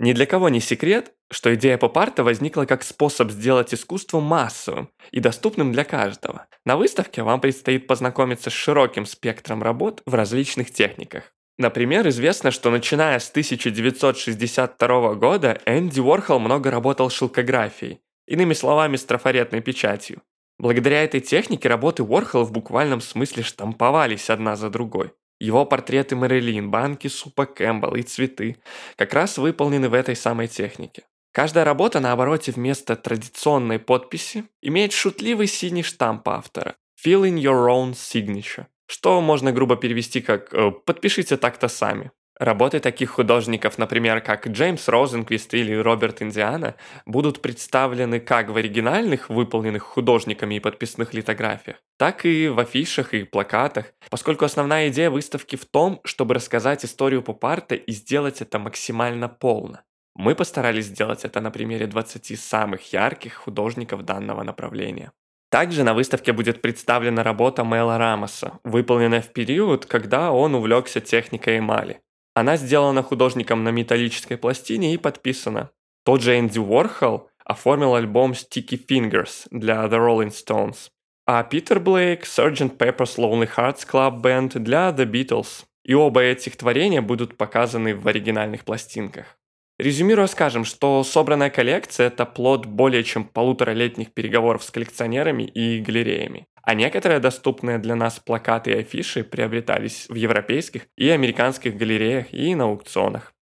Ни для кого не секрет, что идея поп-арта возникла как способ сделать искусство массовым и доступным для каждого. На выставке вам предстоит познакомиться с широким спектром работ в различных техниках. Например, известно, что начиная с 1962 года Энди Уорхол много работал шелкографией, иными словами, с трафаретной печатью. Благодаря этой технике работы Уорхола в буквальном смысле штамповались одна за другой. Его портреты Мэрилин, банки супа Кэмпбелл и цветы как раз выполнены в этой самой технике. Каждая работа на обороте вместо традиционной подписи имеет шутливый синий штамп автора «Fill in your own signature», что можно грубо перевести как э, «подпишите так-то сами». Работы таких художников, например, как Джеймс Розенквист или Роберт Индиана, будут представлены как в оригинальных, выполненных художниками и подписных литографиях, так и в афишах и плакатах, поскольку основная идея выставки в том, чтобы рассказать историю поп-арта и сделать это максимально полно. Мы постарались сделать это на примере 20 самых ярких художников данного направления. Также на выставке будет представлена работа Мэла Рамоса, выполненная в период, когда он увлекся техникой эмали. Она сделана художником на металлической пластине и подписана. Тот же Энди Уорхол оформил альбом Sticky Fingers для The Rolling Stones, а Питер Блейк – Sgt. Pepper's Lonely Hearts Club Band для The Beatles. И оба этих творения будут показаны в оригинальных пластинках. Резюмируя, скажем, что собранная коллекция – это плод более чем полуторалетних переговоров с коллекционерами и галереями. А некоторые доступные для нас плакаты и афиши приобретались в европейских и американских галереях и на аукционах.